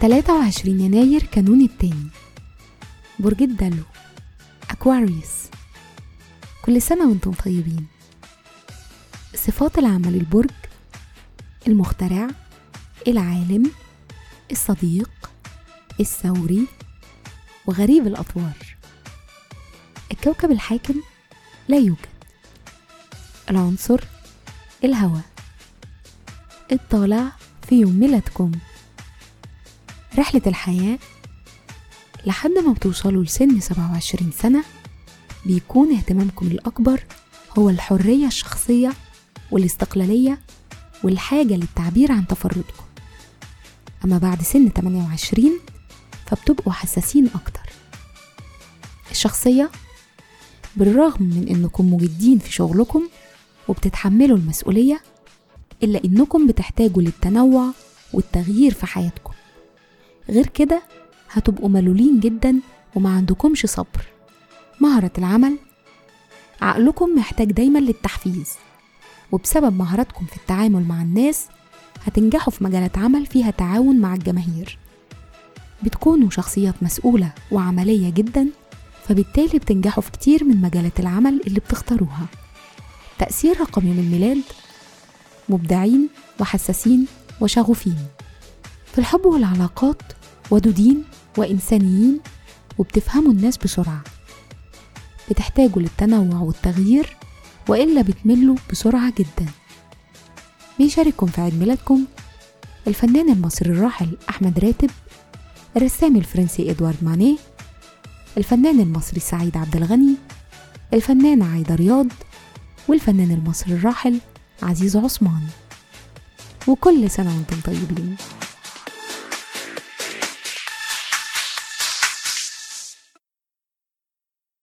تلاتة وعشرين يناير كانون التاني. برج الدلو. أكواريوس كل سنة وأنتم طيبين. صفات العمل البرج. المخترع. العالم. الصديق. الثوري. وغريب الأطوار. الكوكب الحاكم. لا يوجد. العنصر الهواء. الطالع في يوم ميلادكم. رحلة الحياة لحد ما بتوصلوا لسن 27 سنة بيكون اهتمامكم الأكبر هو الحرية الشخصية والاستقلالية والحاجة للتعبير عن تفردكم. أما بعد سن 28 فبتبقوا حساسين أكتر. الشخصية بالرغم من إنكم مجدين في شغلكم وبتتحملوا المسؤولية إلا إنكم بتحتاجوا للتنوع والتغيير في حياتكم. غير كده هتبقوا ملولين جدا وما عندكمش صبر. مهرة العمل. عقلكم محتاج دايما للتحفيز. وبسبب مهاراتكم في التعامل مع الناس هتنجحوا في مجالات عمل فيها تعاون مع الجماهير. بتكونوا شخصيات مسؤولة وعملية جدا فبالتالي بتنجحوا في كتير من مجالات العمل اللي بتختاروها. تأثير رقم يوم الميلاد مبدعين وحساسين وشغوفين. في الحب والعلاقات ودودين وإنسانيين وبتفهموا الناس بسرعة. بتحتاجوا للتنوع والتغيير وإلا بتملوا بسرعة جدا. بيشارككم في عيد ميلادكم الفنان المصري الراحل أحمد راتب الرسام الفرنسي إدوارد مانيه الفنان المصري سعيد عبد الغني الفنانة عايدة رياض والفنان المصري الراحل عزيز عثمان. وكل سنة وأنتم طيبين.